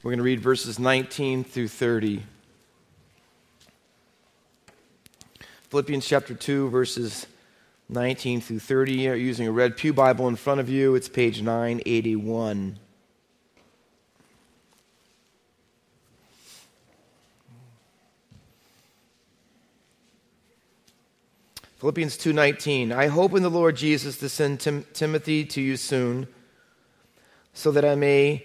We're going to read verses 19 through 30. Philippians chapter 2, verses 19 through 30. You're using a red Pew Bible in front of you. It's page 981. Philippians 2:19 I hope in the Lord Jesus to send Tim- Timothy to you soon so that I may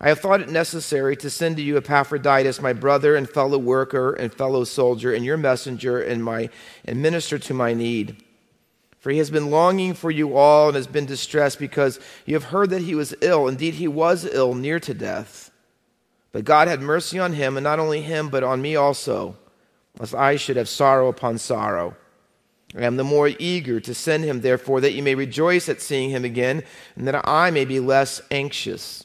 I have thought it necessary to send to you Epaphroditus, my brother and fellow worker and fellow soldier, and your messenger and my and minister to my need. For he has been longing for you all and has been distressed because you have heard that he was ill. Indeed, he was ill, near to death. But God had mercy on him, and not only him, but on me also lest I should have sorrow upon sorrow. I am the more eager to send him, therefore, that you may rejoice at seeing him again, and that I may be less anxious.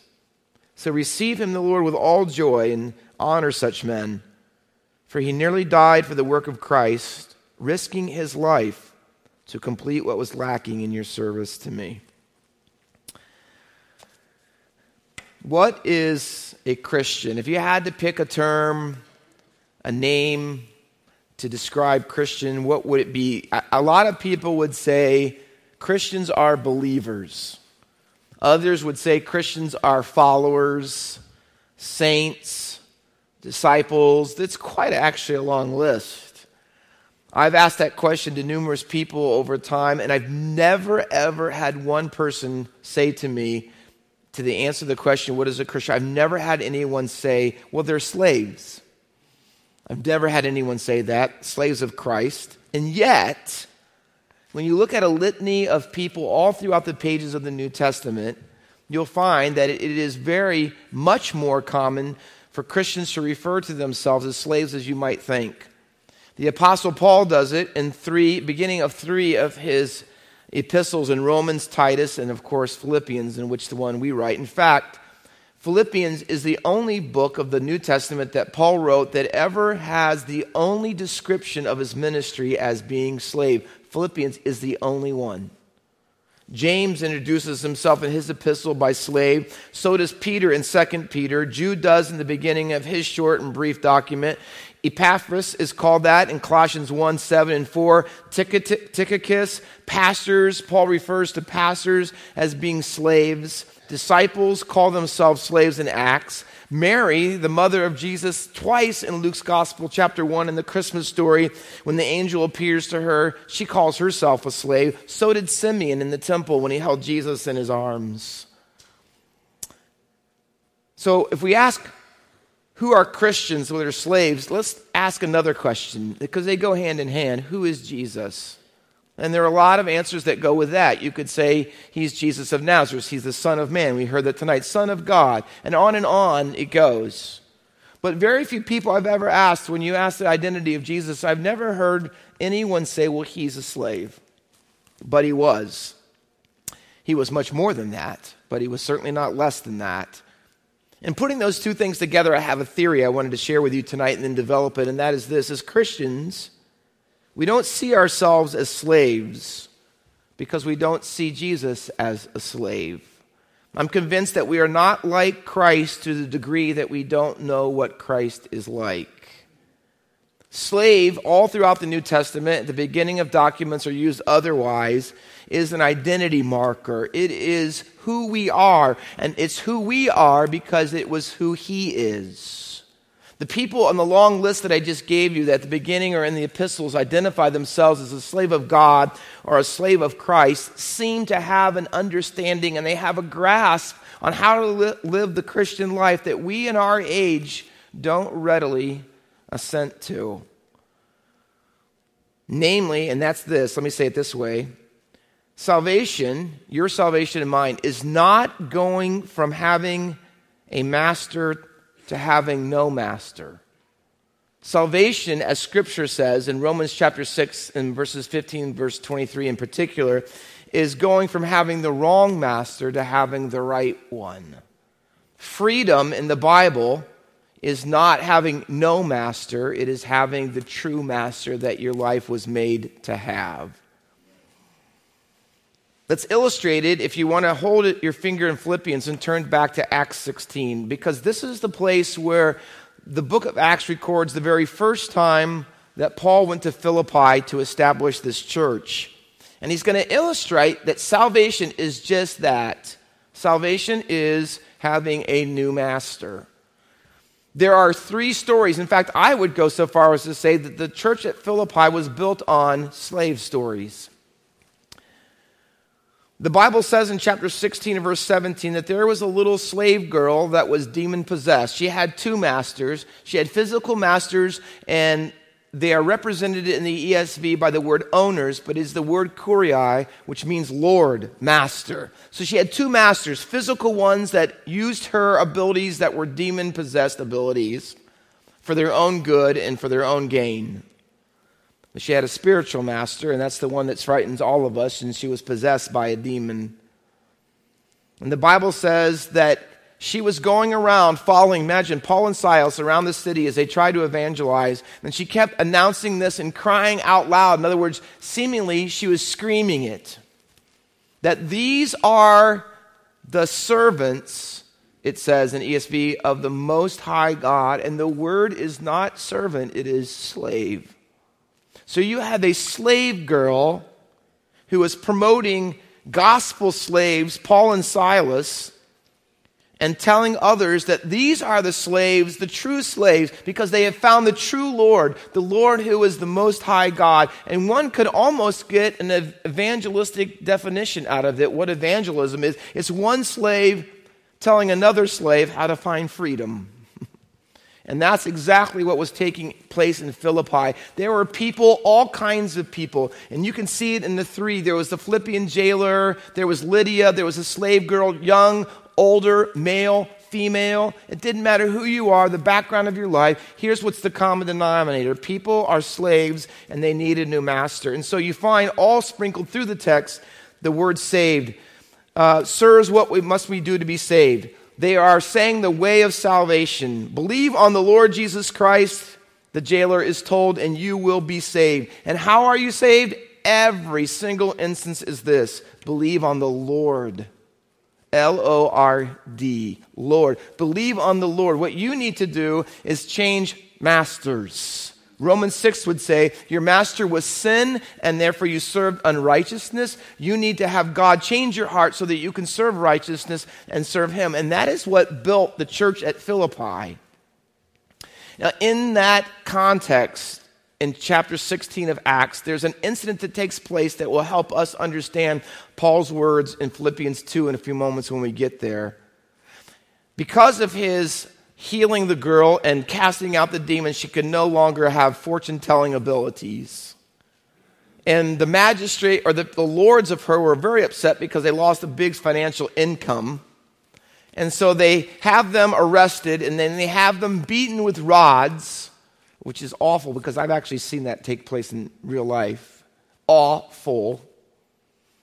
So receive him, the Lord, with all joy, and honor such men. For he nearly died for the work of Christ, risking his life to complete what was lacking in your service to me. What is a Christian? If you had to pick a term, a name, to describe Christian, what would it be? A lot of people would say Christians are believers. Others would say Christians are followers, saints, disciples. That's quite actually a long list. I've asked that question to numerous people over time, and I've never, ever had one person say to me, to the answer to the question, What is a Christian? I've never had anyone say, Well, they're slaves. I've never had anyone say that, slaves of Christ. And yet, when you look at a litany of people all throughout the pages of the New Testament, you'll find that it is very much more common for Christians to refer to themselves as slaves as you might think. The apostle Paul does it in three beginning of 3 of his epistles in Romans, Titus, and of course Philippians in which the one we write. In fact, Philippians is the only book of the New Testament that Paul wrote that ever has the only description of his ministry as being slave. Philippians is the only one. James introduces himself in his epistle by slave. So does Peter in 2 Peter. Jude does in the beginning of his short and brief document. Epaphras is called that in Colossians 1 7 and 4. Tychicus, pastors, Paul refers to pastors as being slaves. Disciples call themselves slaves in Acts. Mary, the mother of Jesus, twice in Luke's Gospel, chapter 1, in the Christmas story, when the angel appears to her, she calls herself a slave. So did Simeon in the temple when he held Jesus in his arms. So if we ask who are Christians, whether slaves, let's ask another question because they go hand in hand. Who is Jesus? And there are a lot of answers that go with that. You could say he's Jesus of Nazareth, he's the Son of Man. We heard that tonight, Son of God. And on and on it goes. But very few people I've ever asked, when you ask the identity of Jesus, I've never heard anyone say, well, he's a slave. But he was. He was much more than that, but he was certainly not less than that. And putting those two things together, I have a theory I wanted to share with you tonight and then develop it, and that is this as Christians, we don't see ourselves as slaves because we don't see Jesus as a slave. I'm convinced that we are not like Christ to the degree that we don't know what Christ is like. Slave, all throughout the New Testament, at the beginning of documents are used otherwise, is an identity marker. It is who we are, and it's who we are because it was who He is. The people on the long list that I just gave you that at the beginning or in the epistles identify themselves as a slave of God or a slave of Christ seem to have an understanding and they have a grasp on how to li- live the Christian life that we in our age don't readily assent to. Namely, and that's this, let me say it this way salvation, your salvation and mine, is not going from having a master to having no master. Salvation, as scripture says in Romans chapter 6 and verses 15, verse 23 in particular, is going from having the wrong master to having the right one. Freedom in the Bible is not having no master, it is having the true master that your life was made to have. That's illustrated if you want to hold it, your finger in Philippians and turn back to Acts 16, because this is the place where the book of Acts records the very first time that Paul went to Philippi to establish this church. And he's going to illustrate that salvation is just that. Salvation is having a new master. There are three stories. In fact, I would go so far as to say that the church at Philippi was built on slave stories. The Bible says in chapter 16 and verse 17 that there was a little slave girl that was demon possessed. She had two masters. She had physical masters, and they are represented in the ESV by the word owners, but is the word kuriai, which means Lord, master. So she had two masters, physical ones that used her abilities that were demon possessed abilities for their own good and for their own gain. She had a spiritual master, and that's the one that frightens all of us, and she was possessed by a demon. And the Bible says that she was going around following, imagine Paul and Silas around the city as they tried to evangelize, and she kept announcing this and crying out loud. In other words, seemingly she was screaming it. That these are the servants, it says in ESV, of the Most High God. And the word is not servant, it is slave. So you have a slave girl who was promoting gospel slaves, Paul and Silas, and telling others that these are the slaves, the true slaves, because they have found the true Lord, the Lord who is the Most High God. And one could almost get an evangelistic definition out of it, what evangelism is. It's one slave telling another slave how to find freedom. And that's exactly what was taking place in Philippi. There were people, all kinds of people. And you can see it in the three. There was the Philippian jailer, there was Lydia, there was a slave girl, young, older, male, female. It didn't matter who you are, the background of your life. Here's what's the common denominator people are slaves and they need a new master. And so you find all sprinkled through the text the word saved. Uh, Sirs, what we, must we do to be saved? They are saying the way of salvation. Believe on the Lord Jesus Christ, the jailer is told, and you will be saved. And how are you saved? Every single instance is this believe on the Lord. L O R D, Lord. Believe on the Lord. What you need to do is change masters. Romans 6 would say, Your master was sin, and therefore you served unrighteousness. You need to have God change your heart so that you can serve righteousness and serve Him. And that is what built the church at Philippi. Now, in that context, in chapter 16 of Acts, there's an incident that takes place that will help us understand Paul's words in Philippians 2 in a few moments when we get there. Because of his healing the girl and casting out the demon, she could no longer have fortune telling abilities. And the magistrate or the, the, lords of her were very upset because they lost a big financial income. And so they have them arrested and then they have them beaten with rods, which is awful because I've actually seen that take place in real life. Awful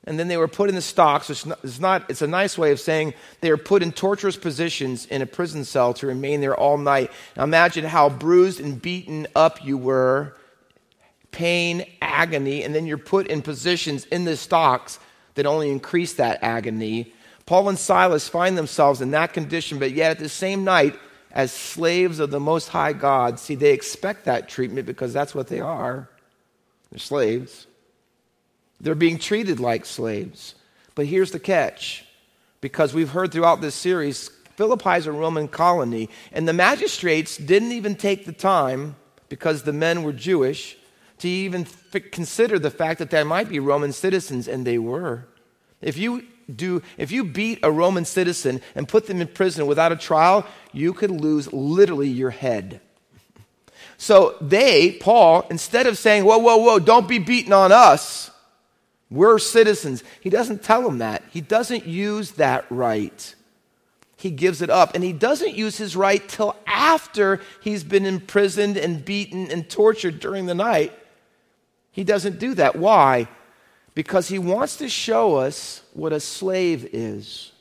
and then they were put in the stocks, which is not, it's a nice way of saying they were put in torturous positions in a prison cell to remain there all night. Now imagine how bruised and beaten up you were, pain, agony, and then you're put in positions in the stocks that only increase that agony. Paul and Silas find themselves in that condition, but yet at the same night, as slaves of the Most High God, see, they expect that treatment because that's what they are. They're slaves. They're being treated like slaves. But here's the catch because we've heard throughout this series, Philippi is a Roman colony, and the magistrates didn't even take the time, because the men were Jewish, to even f- consider the fact that they might be Roman citizens, and they were. If you do if you beat a Roman citizen and put them in prison without a trial, you could lose literally your head. So they, Paul, instead of saying, Whoa, whoa, whoa, don't be beaten on us, we're citizens. He doesn't tell them that. He doesn't use that right. he gives it up. And he doesn't use his right till after he's been imprisoned and beaten and tortured during the night. He doesn't do that. Why? Because he wants to show us what a slave is.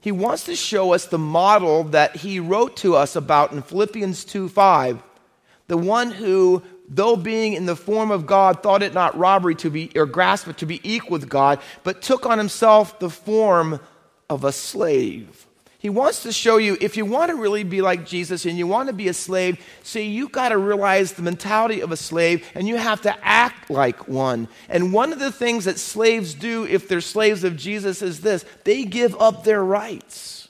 He wants to show us the model that he wrote to us about in Philippians 2 5. The one who, though being in the form of God, thought it not robbery to be, or grasp it to be equal with God, but took on himself the form of a slave he wants to show you if you want to really be like Jesus and you want to be a slave, see, you got to realize the mentality of a slave and you have to act like one. And one of the things that slaves do if they're slaves of Jesus is this they give up their rights.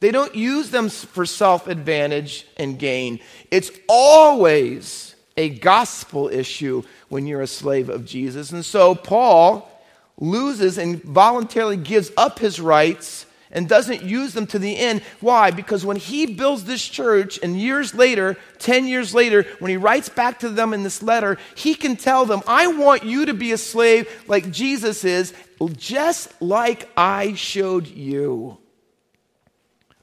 They don't use them for self advantage and gain. It's always a gospel issue when you're a slave of Jesus. And so Paul loses and voluntarily gives up his rights and doesn't use them to the end. Why? Because when he builds this church, and years later, 10 years later, when he writes back to them in this letter, he can tell them, I want you to be a slave like Jesus is, just like I showed you.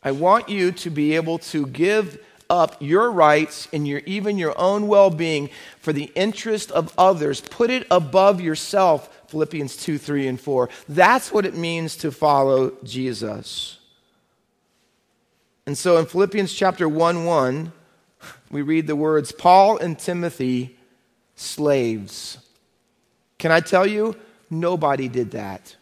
I want you to be able to give up your rights and your, even your own well being for the interest of others. Put it above yourself Philippians 2, 3, and 4. That's what it means to follow Jesus. And so in Philippians chapter 1 1, we read the words Paul and Timothy, slaves. Can I tell you? Nobody did that.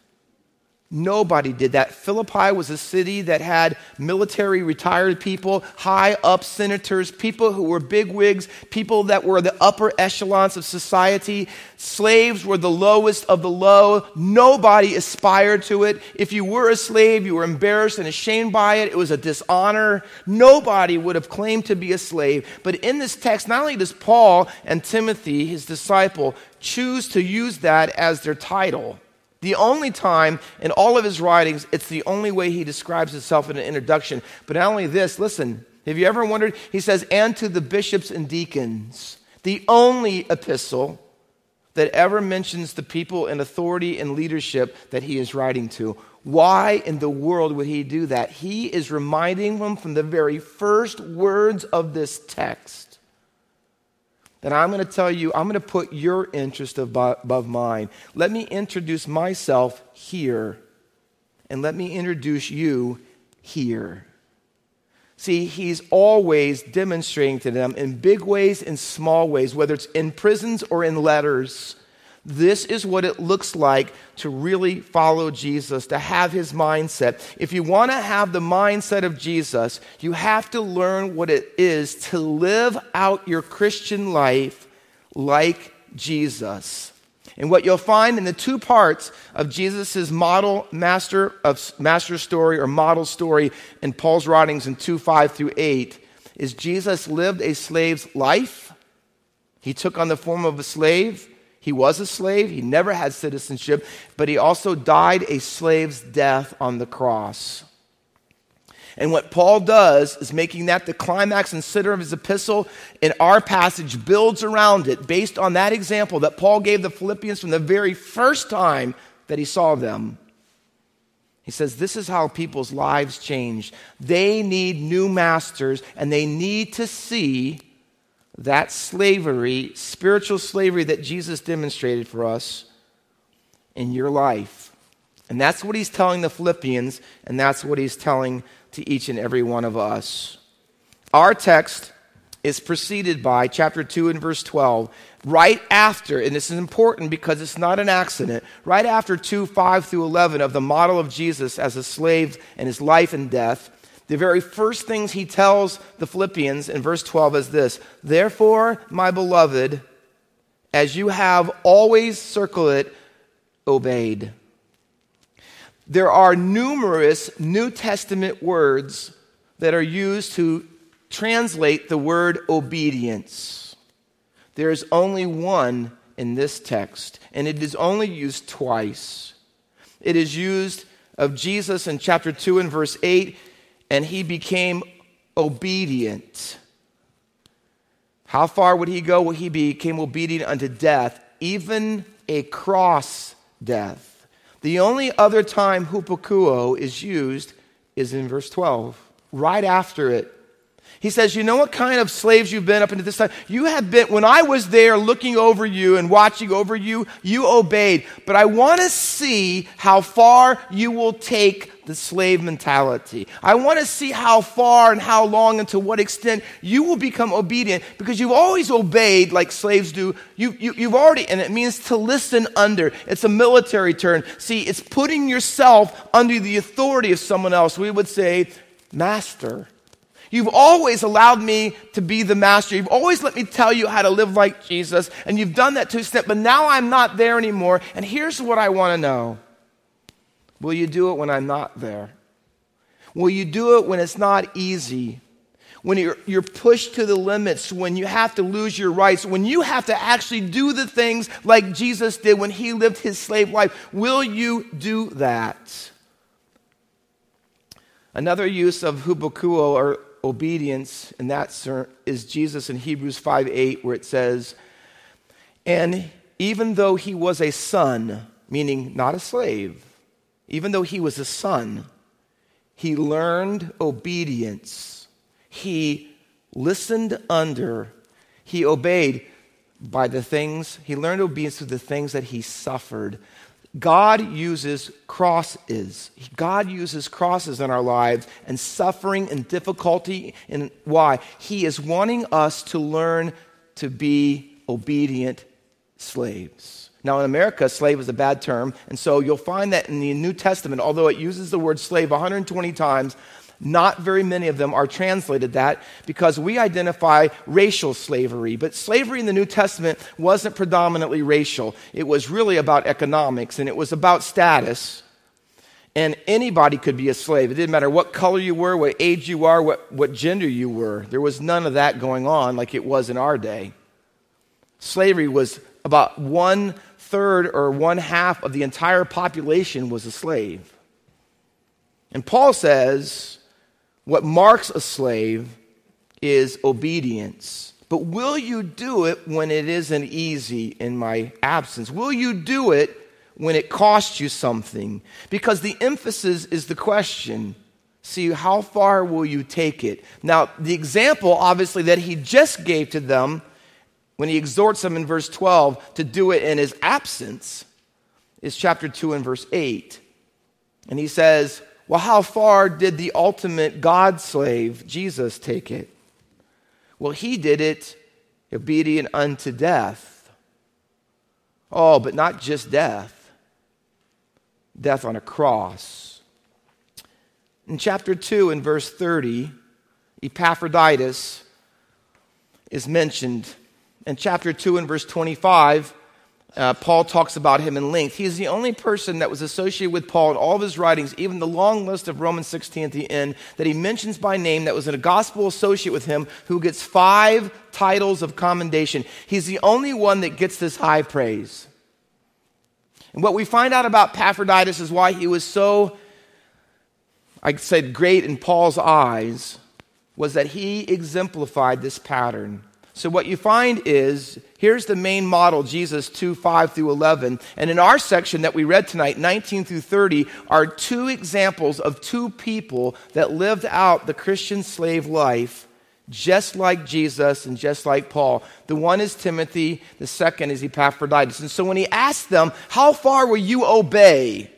Nobody did that. Philippi was a city that had military retired people, high up senators, people who were bigwigs, people that were the upper echelons of society. Slaves were the lowest of the low. Nobody aspired to it. If you were a slave, you were embarrassed and ashamed by it. It was a dishonor. Nobody would have claimed to be a slave. But in this text, not only does Paul and Timothy, his disciple, choose to use that as their title, the only time in all of his writings, it's the only way he describes himself in an introduction. But not only this, listen, have you ever wondered? He says, and to the bishops and deacons. The only epistle that ever mentions the people in authority and leadership that he is writing to. Why in the world would he do that? He is reminding them from the very first words of this text then I'm going to tell you, I'm going to put your interest above mine. Let me introduce myself here, and let me introduce you here. See, he's always demonstrating to them in big ways and small ways, whether it's in prisons or in letters, this is what it looks like to really follow Jesus, to have his mindset. If you want to have the mindset of Jesus, you have to learn what it is to live out your Christian life like Jesus. And what you'll find in the two parts of Jesus' model master of master story or model story in Paul's writings in 2 5 through 8 is Jesus lived a slave's life. He took on the form of a slave. He was a slave, he never had citizenship, but he also died a slave's death on the cross. And what Paul does is making that the climax and center of his epistle, and our passage builds around it based on that example that Paul gave the Philippians from the very first time that he saw them. He says, This is how people's lives change. They need new masters, and they need to see that slavery, spiritual slavery that Jesus demonstrated for us in your life. And that's what he's telling the Philippians, and that's what he's telling to each and every one of us. Our text is preceded by chapter 2 and verse 12, right after, and this is important because it's not an accident, right after 2 5 through 11 of the model of Jesus as a slave and his life and death the very first things he tells the Philippians in verse 12 is this Therefore, my beloved, as you have always, circle it, obeyed. There are numerous New Testament words that are used to translate the word obedience. There is only one in this text, and it is only used twice. It is used of Jesus in chapter 2 and verse 8 and he became obedient. How far would he go? Well, he became obedient unto death, even a cross death. The only other time hupakuo is used is in verse 12, right after it. He says, You know what kind of slaves you've been up until this time? You have been, when I was there looking over you and watching over you, you obeyed. But I want to see how far you will take the slave mentality. I want to see how far and how long and to what extent you will become obedient because you've always obeyed like slaves do. You, you, you've already, and it means to listen under. It's a military term. See, it's putting yourself under the authority of someone else. We would say, Master. You've always allowed me to be the master. You've always let me tell you how to live like Jesus, and you've done that to a extent, but now I'm not there anymore. And here's what I want to know Will you do it when I'm not there? Will you do it when it's not easy? When you're, you're pushed to the limits, when you have to lose your rights, when you have to actually do the things like Jesus did when he lived his slave life, will you do that? Another use of hupakuo or obedience and that is Jesus in Hebrews 5 8, where it says, And even though he was a son, meaning not a slave, even though he was a son, he learned obedience. He listened under, he obeyed by the things, he learned obedience through the things that he suffered. God uses crosses. God uses crosses in our lives and suffering and difficulty. And why? He is wanting us to learn to be obedient slaves. Now, in America, slave is a bad term. And so you'll find that in the New Testament, although it uses the word slave 120 times, not very many of them are translated that because we identify racial slavery. But slavery in the New Testament wasn't predominantly racial, it was really about economics and it was about status. And anybody could be a slave. It didn't matter what color you were, what age you are, what, what gender you were. There was none of that going on like it was in our day. Slavery was about one third or one half of the entire population was a slave. And Paul says, what marks a slave is obedience. But will you do it when it isn't easy in my absence? Will you do it when it costs you something? Because the emphasis is the question. See, how far will you take it? Now, the example, obviously, that he just gave to them when he exhorts them in verse 12 to do it in his absence is chapter 2 and verse 8. And he says, well, how far did the ultimate God slave, Jesus, take it? Well, he did it obedient unto death. Oh, but not just death, death on a cross. In chapter 2, in verse 30, Epaphroditus is mentioned. In chapter 2, in verse 25, uh, Paul talks about him in length. He is the only person that was associated with Paul in all of his writings, even the long list of Romans 16 at the end, that he mentions by name that was a gospel associate with him who gets five titles of commendation. He's the only one that gets this high praise. And what we find out about Epaphroditus is why he was so, I said, great in Paul's eyes, was that he exemplified this pattern. So, what you find is here's the main model Jesus 2 5 through 11. And in our section that we read tonight, 19 through 30, are two examples of two people that lived out the Christian slave life just like Jesus and just like Paul. The one is Timothy, the second is Epaphroditus. And so, when he asked them, How far will you obey?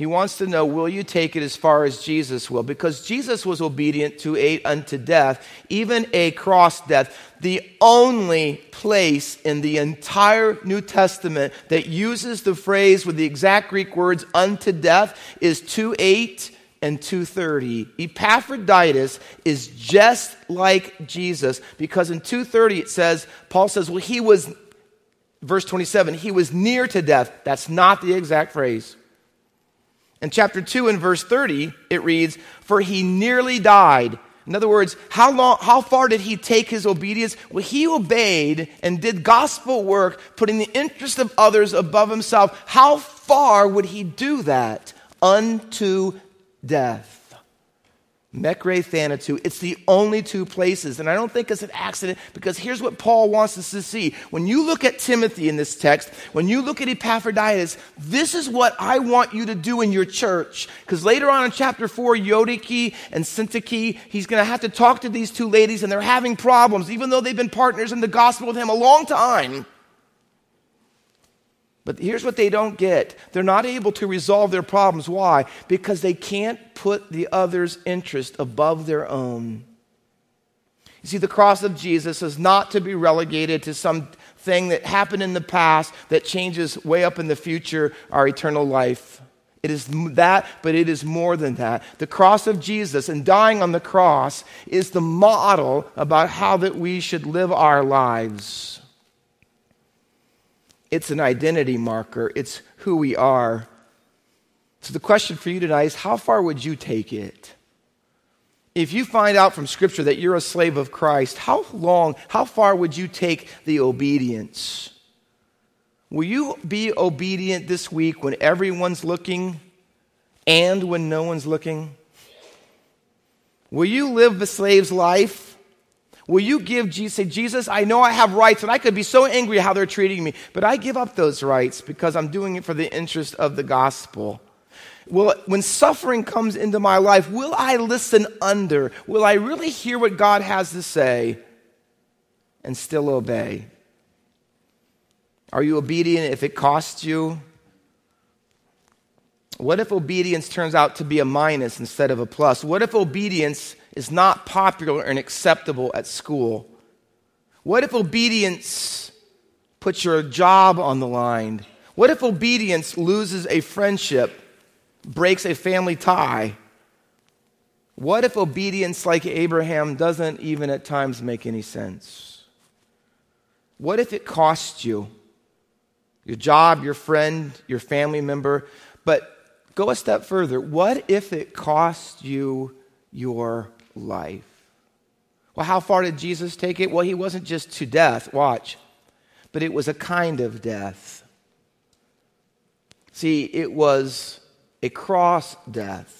He wants to know, will you take it as far as Jesus will? Because Jesus was obedient to a unto death, even a cross death. The only place in the entire New Testament that uses the phrase with the exact Greek words unto death is 2 8 and 230 epaphroditus is just like jesus because in 230 it says paul says well he was verse 27 he was near to death that's not the exact phrase in chapter 2 and verse 30, it reads, For he nearly died. In other words, how, long, how far did he take his obedience? Well, he obeyed and did gospel work, putting the interest of others above himself. How far would he do that? Unto death. Mechri Thanatou. It's the only two places. And I don't think it's an accident because here's what Paul wants us to see. When you look at Timothy in this text, when you look at Epaphroditus, this is what I want you to do in your church. Because later on in chapter 4, Euodia and Syntyche, he's going to have to talk to these two ladies and they're having problems, even though they've been partners in the gospel with him a long time. But here's what they don't get they're not able to resolve their problems. Why? Because they can't put the other's interest above their own. You see, the cross of Jesus is not to be relegated to some thing that happened in the past that changes way up in the future our eternal life. It is that, but it is more than that. The cross of Jesus and dying on the cross is the model about how that we should live our lives. It's an identity marker, it's who we are. So, the question for you tonight is how far would you take it? If you find out from Scripture that you're a slave of Christ, how long, how far would you take the obedience? Will you be obedient this week when everyone's looking and when no one's looking? Will you live the slave's life Will you give Jesus, say, Jesus, I know I have rights and I could be so angry how they're treating me, but I give up those rights because I'm doing it for the interest of the gospel. Will, when suffering comes into my life, will I listen under? Will I really hear what God has to say and still obey? Are you obedient if it costs you? What if obedience turns out to be a minus instead of a plus? What if obedience is not popular and acceptable at school? What if obedience puts your job on the line? What if obedience loses a friendship, breaks a family tie? What if obedience, like Abraham, doesn't even at times make any sense? What if it costs you your job, your friend, your family member? But go a step further. What if it costs you your life. Well, how far did Jesus take it? Well, he wasn't just to death, watch, but it was a kind of death. See, it was a cross death.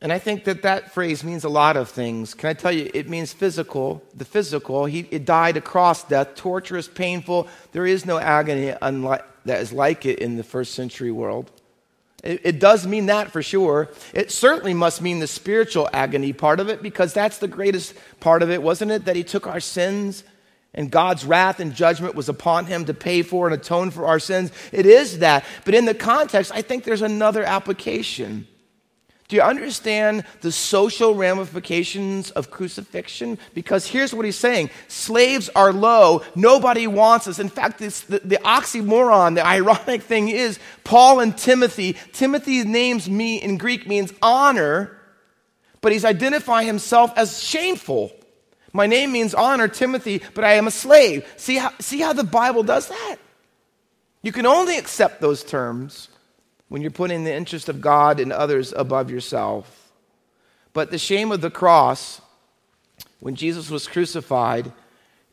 And I think that that phrase means a lot of things. Can I tell you, it means physical, the physical. He it died a cross death, torturous, painful. There is no agony unlike, that is like it in the first century world. It, it does mean that for sure. It certainly must mean the spiritual agony part of it because that's the greatest part of it, wasn't it? That he took our sins and God's wrath and judgment was upon him to pay for and atone for our sins. It is that. But in the context, I think there's another application. Do you understand the social ramifications of crucifixion? Because here's what he's saying slaves are low. Nobody wants us. In fact, the, the oxymoron, the ironic thing is Paul and Timothy. Timothy's names me in Greek means honor, but he's identifying himself as shameful. My name means honor, Timothy, but I am a slave. See how, see how the Bible does that? You can only accept those terms when you're putting the interest of God and others above yourself. But the shame of the cross, when Jesus was crucified,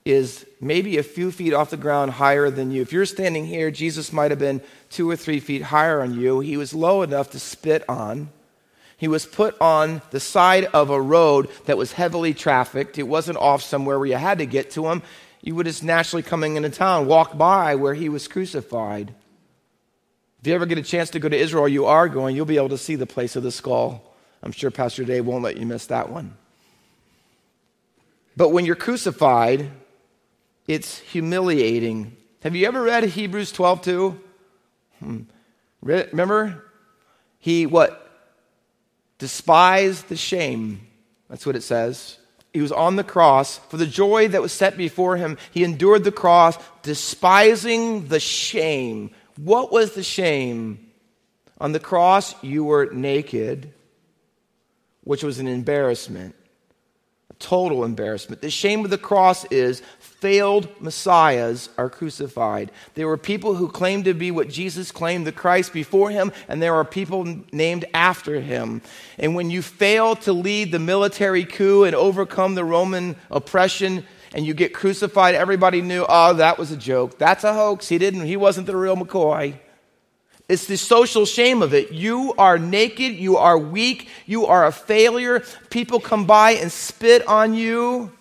is maybe a few feet off the ground higher than you. If you're standing here, Jesus might have been two or three feet higher on you. He was low enough to spit on. He was put on the side of a road that was heavily trafficked. It wasn't off somewhere where you had to get to him. You would just naturally coming into town walk by where he was crucified. If you ever get a chance to go to Israel, you are going, you'll be able to see the place of the skull. I'm sure Pastor Dave won't let you miss that one. But when you're crucified, it's humiliating. Have you ever read Hebrews 12 2? Hmm. Remember? He what? Despised the shame. That's what it says. He was on the cross. For the joy that was set before him, he endured the cross, despising the shame what was the shame? On the cross, you were naked, which was an embarrassment, a total embarrassment. The shame of the cross is failed messiahs are crucified. There were people who claimed to be what Jesus claimed, the Christ before him, and there are people named after him. And when you fail to lead the military coup and overcome the Roman oppression, and you get crucified, everybody knew, oh, that was a joke. That's a hoax. He didn't, he wasn't the real McCoy. It's the social shame of it. You are naked, you are weak, you are a failure. People come by and spit on you.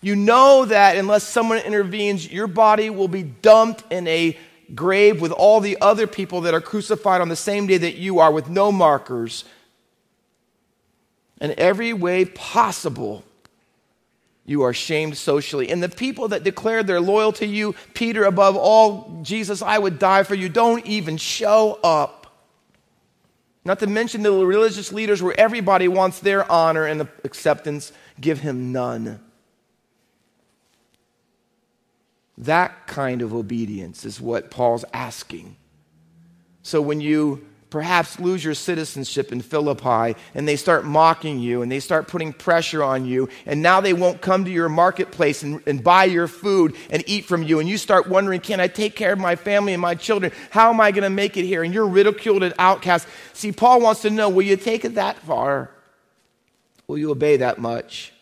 You know that unless someone intervenes, your body will be dumped in a grave with all the other people that are crucified on the same day that you are, with no markers. In every way possible, you are shamed socially. And the people that declared their loyalty to you, Peter, above all, Jesus, I would die for you, don't even show up. Not to mention the religious leaders where everybody wants their honor and acceptance, give him none. That kind of obedience is what Paul's asking. So when you perhaps lose your citizenship in Philippi and they start mocking you and they start putting pressure on you, and now they won't come to your marketplace and, and, buy your food and eat from you, and you start wondering, can I take care of my family and my children? How am I going to make it here? And you're ridiculed and outcast. See, Paul wants to know will you take it that far? Will you obey that much?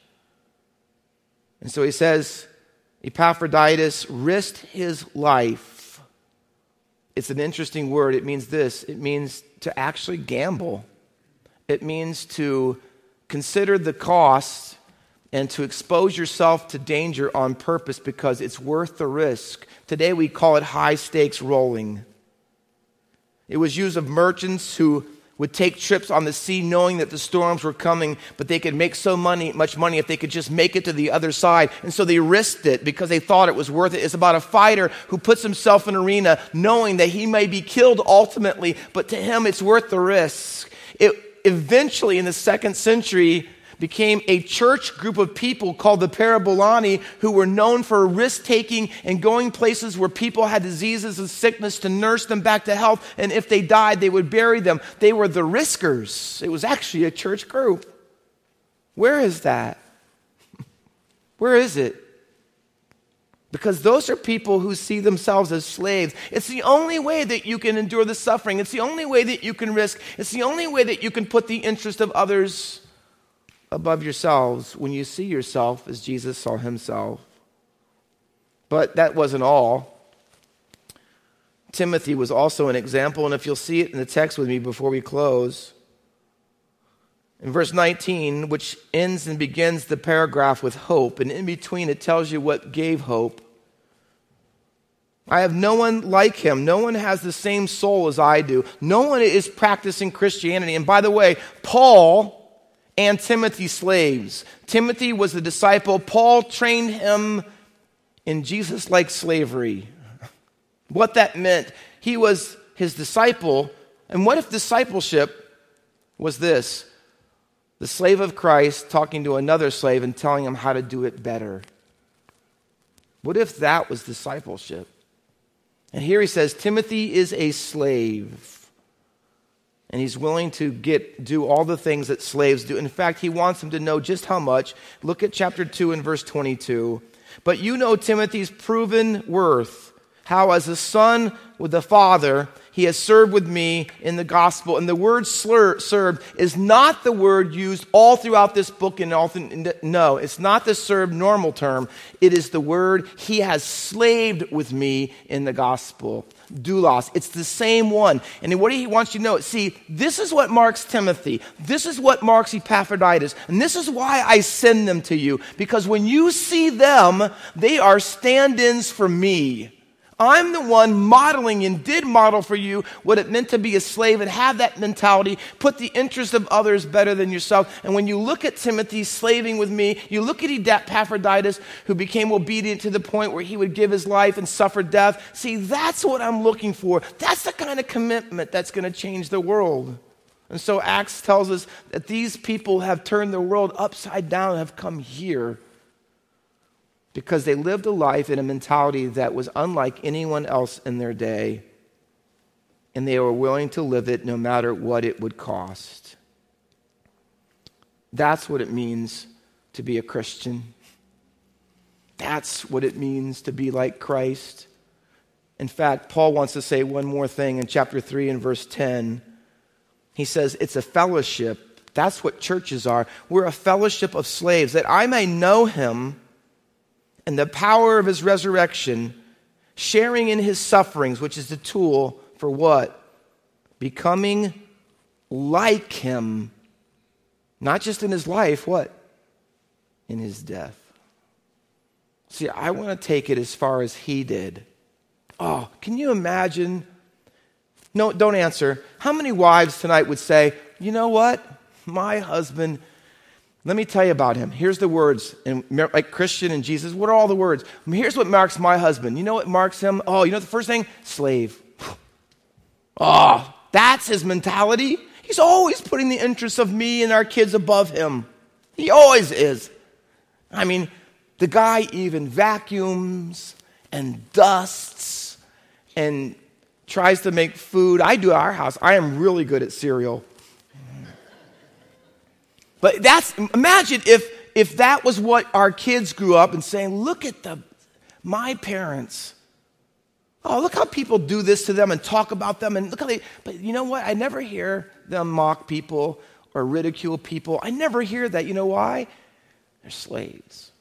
And so he says, Epaphroditus risked his life. It's an interesting word. It means this it means to actually gamble, it means to consider the cost and to expose yourself to danger on purpose because it's worth the risk. Today we call it high stakes rolling. It was used of merchants who would take trips on the sea knowing that the storms were coming, but they could make so money, much money if they could just make it to the other side. And so they risked it because they thought it was worth it. It's about a fighter who puts himself in an arena knowing that he may be killed ultimately, but to him it's worth the risk. It, eventually, in the second century, became a church group of people called the Parabolani who were known for risk taking and going places where people had diseases and sickness to nurse them back to health. And if they died, they would bury them. They were the riskers. It was actually a church group. Where is that? Where is it? Because those are people who see themselves as slaves. It's the only way that you can endure the suffering. It's the only way that you can risk. It's the only way that you can put the interest of others above yourselves when you see yourself as Jesus saw himself. But that wasn't all. Timothy was also an example, and if you'll see it in the text with me before we close, in verse 19, which ends and begins the paragraph with hope, and in between it tells you what gave hope. I have no one like him. No one has the same soul as I do. No one is practicing Christianity. And by the way, Paul and Timothy slaves. Timothy was a disciple. Paul trained him in Jesus like slavery. What that meant, he was his disciple. And what if discipleship was this? The slave of Christ talking to another slave and telling him how to do it better. What if that was discipleship? And here he says Timothy is a slave and he's willing to get do all the things that slaves do. In fact, he wants them to know just how much. Look at chapter 2 and verse 22. But you know Timothy's proven worth, how as a son with the father, he has served with me in the gospel. And the word slur, served is not the word used all throughout this book. And all th- no, it's not the served normal term. It is the word he has slaved with me in the gospel doulos. It's the same one. And what he wants you to know, see, this is what marks Timothy. This is what marks Epaphroditus. And this is why I send them to you. Because when you see them, they are stand ins for me. I'm the one modeling and did model for you what it meant to be a slave and have that mentality, put the interest of others better than yourself. And when you look at Timothy slaving with me, you look at Epaphroditus, who became obedient to the point where he would give his life and suffer death. See, that's what I'm looking for. That's the kind of commitment that's going to change the world. And so Acts tells us that these people have turned the world upside down and have come here because they lived a life in a mentality that was unlike anyone else in their day, and they were willing to live it no matter what it would cost. That's what it means to be a Christian. That's what it means to be like Christ. In fact, Paul wants to say one more thing in chapter 3 and verse 10. He says, It's a fellowship. That's what churches are. We're a fellowship of slaves, that I may know him and the power of his resurrection, sharing in his sufferings, which is the tool for what? becoming like him, not just in his life, what? In his death. See, I want to take it as far as he did. Oh, can you imagine? No, don't answer. How many wives tonight would say, you know what? My husband, let me tell you about him. Here's the words, and like Christian and Jesus, what are all the words? Here's what marks my husband. You know what marks him? Oh, you know the first thing? Slave. Oh, that's his mentality. He's always putting the interests of me and our kids above him. He always is. I mean, the guy even vacuums and dusts and tries to make food. I do our house. I am really good at cereal. But that's imagine if if that was what our kids grew up and saying, look at the my parents. Oh, look how people do this to them and talk about them and look how they but you know what? I never hear them mock people or ridicule people. I never hear that. You know why? They're slaves.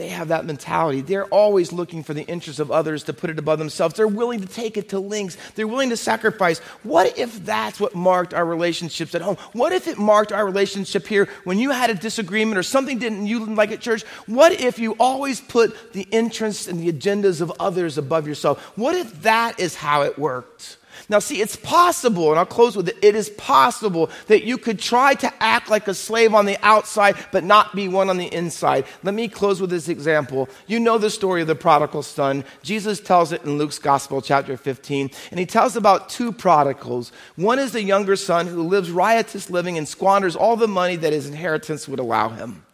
They have that mentality. They're always looking for the interests of others to put it above themselves. They're willing to take it to lengths. They're willing to sacrifice. What if that's what marked our relationships at home? What if it marked our relationship here when you had a disagreement or something didn't you like at church? What if you always put the interests and the agendas of others above yourself? What if that is how it worked? Now, see, it's possible, and I'll close with it. It is possible that you could try to act like a slave on the outside, but not be one on the inside. Let me close with this example. You know the story of the prodigal son. Jesus tells it in Luke's Gospel, chapter 15, and he tells about two prodigals. One is the younger son who lives riotous living and squanders all the money that his inheritance would allow him.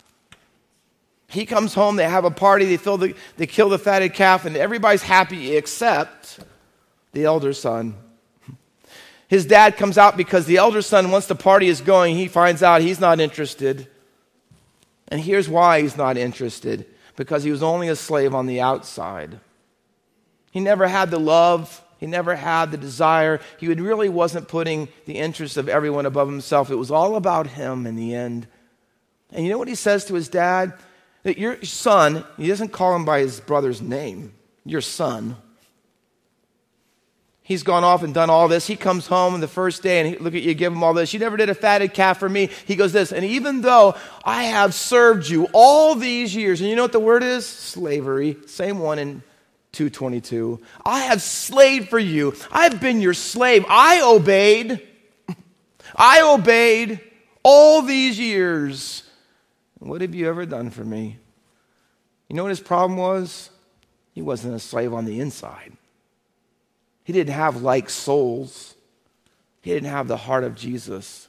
He comes home, they have a party, they, fill the, they kill the fatted calf, and everybody's happy except the elder son. His dad comes out because the elder son, once the party is going, he finds out he's not interested. And here's why he's not interested because he was only a slave on the outside. He never had the love, he never had the desire. He really wasn't putting the interests of everyone above himself. It was all about him in the end. And you know what he says to his dad? That your son, he doesn't call him by his brother's name, your son. He's gone off and done all this. He comes home the first day and he, look at you, give him all this. You never did a fatted calf for me. He goes this, and even though I have served you all these years, and you know what the word is? Slavery. Same one in 222. I have slaved for you. I've been your slave. I obeyed. I obeyed all these years. What have you ever done for me? You know what his problem was? He wasn't a slave on the inside. He didn't have like souls, he didn't have the heart of Jesus.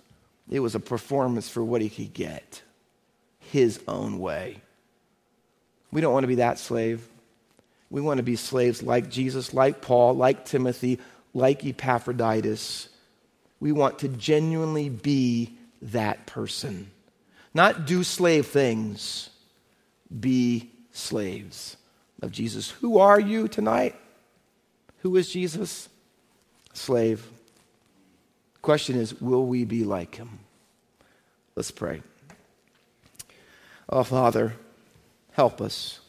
It was a performance for what he could get his own way. We don't want to be that slave. We want to be slaves like Jesus, like Paul, like Timothy, like Epaphroditus. We want to genuinely be that person. Not do slave things, be slaves of Jesus. Who are you tonight? Who is Jesus? Slave. Question is, will we be like him? Let's pray. Oh, Father, help us.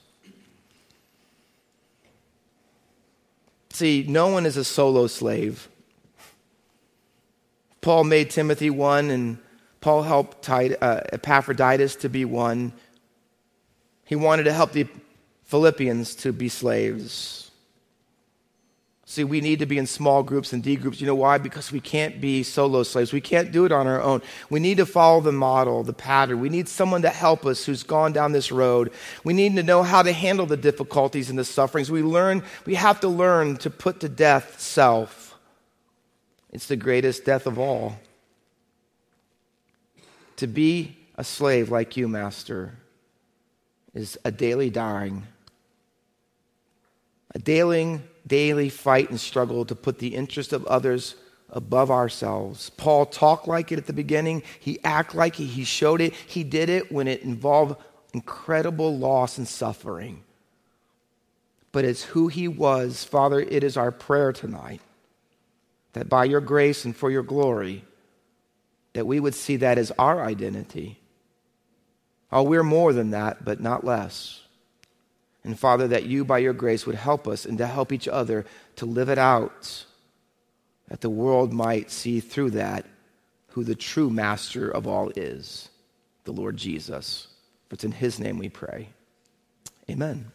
See, no one is a solo slave. Paul made Timothy one, and Paul helped uh, Epaphroditus to be one. He wanted to help the Philippians to be slaves. See, we need to be in small groups and D groups. You know why? Because we can't be solo slaves. We can't do it on our own. We need to follow the model, the pattern. We need someone to help us who's gone down this road. We need to know how to handle the difficulties and the sufferings. We learn, we have to learn to put to death self. It's the greatest death of all. To be a slave like you, Master, is a daily dying, a daily daily fight and struggle to put the interest of others above ourselves. Paul talked like it at the beginning, he acted like it, he showed it, he did it when it involved incredible loss and suffering. But it's who he was. Father, it is our prayer tonight that by your grace and for your glory, that we would see that as our identity. Oh, we're more than that, but not less. And Father, that you, by your grace, would help us and to help each other to live it out. that the world might see through that who the true master of all is, the Lord Jesus. For it's in his name we pray. Amen.